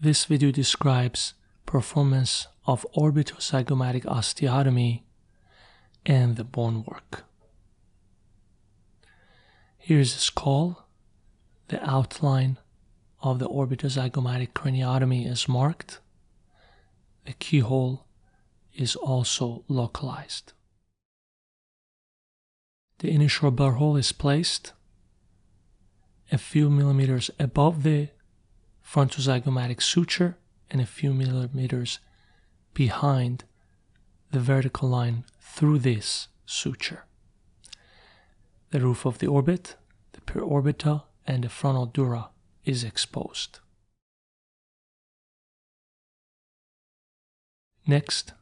This video describes performance of orbitozygomatic osteotomy and the bone work. Here's a skull. The outline of the orbitozygomatic craniotomy is marked. The keyhole is also localized. The initial burr hole is placed a few millimeters above the frontozygomatic suture and a few millimeters behind the vertical line through this suture. The roof of the orbit, the periorbita, and the frontal dura is exposed. Next,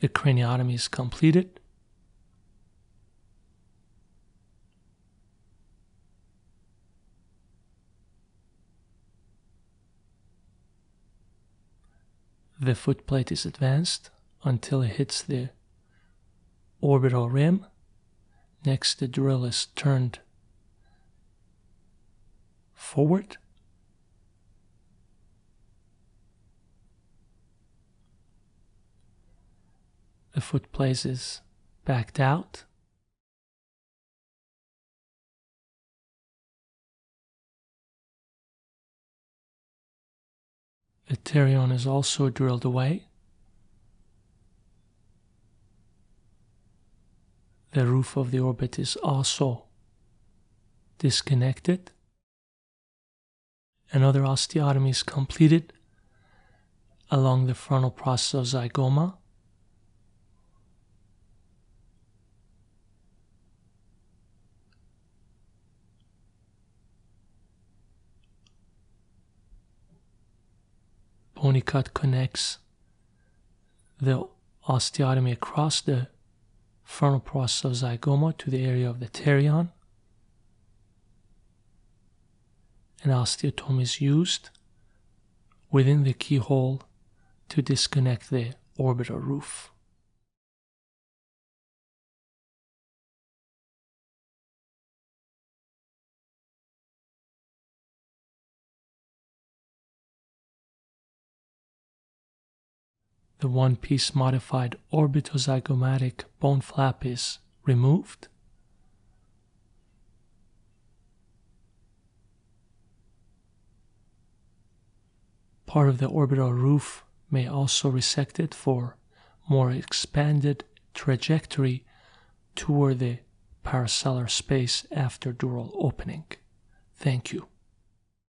the craniotomy is completed. The footplate is advanced until it hits the orbital rim. Next, the drill is turned forward. The footplate is backed out. The pterion is also drilled away. The roof of the orbit is also disconnected. Another osteotomy is completed along the frontal process of zygoma. Bony cut connects the osteotomy across the frontal process of zygoma to the area of the pterion. An osteotomy is used within the keyhole to disconnect the orbital roof. The one piece modified orbitozygomatic bone flap is removed. Part of the orbital roof may also resect it for more expanded trajectory toward the parasellar space after dural opening. Thank you.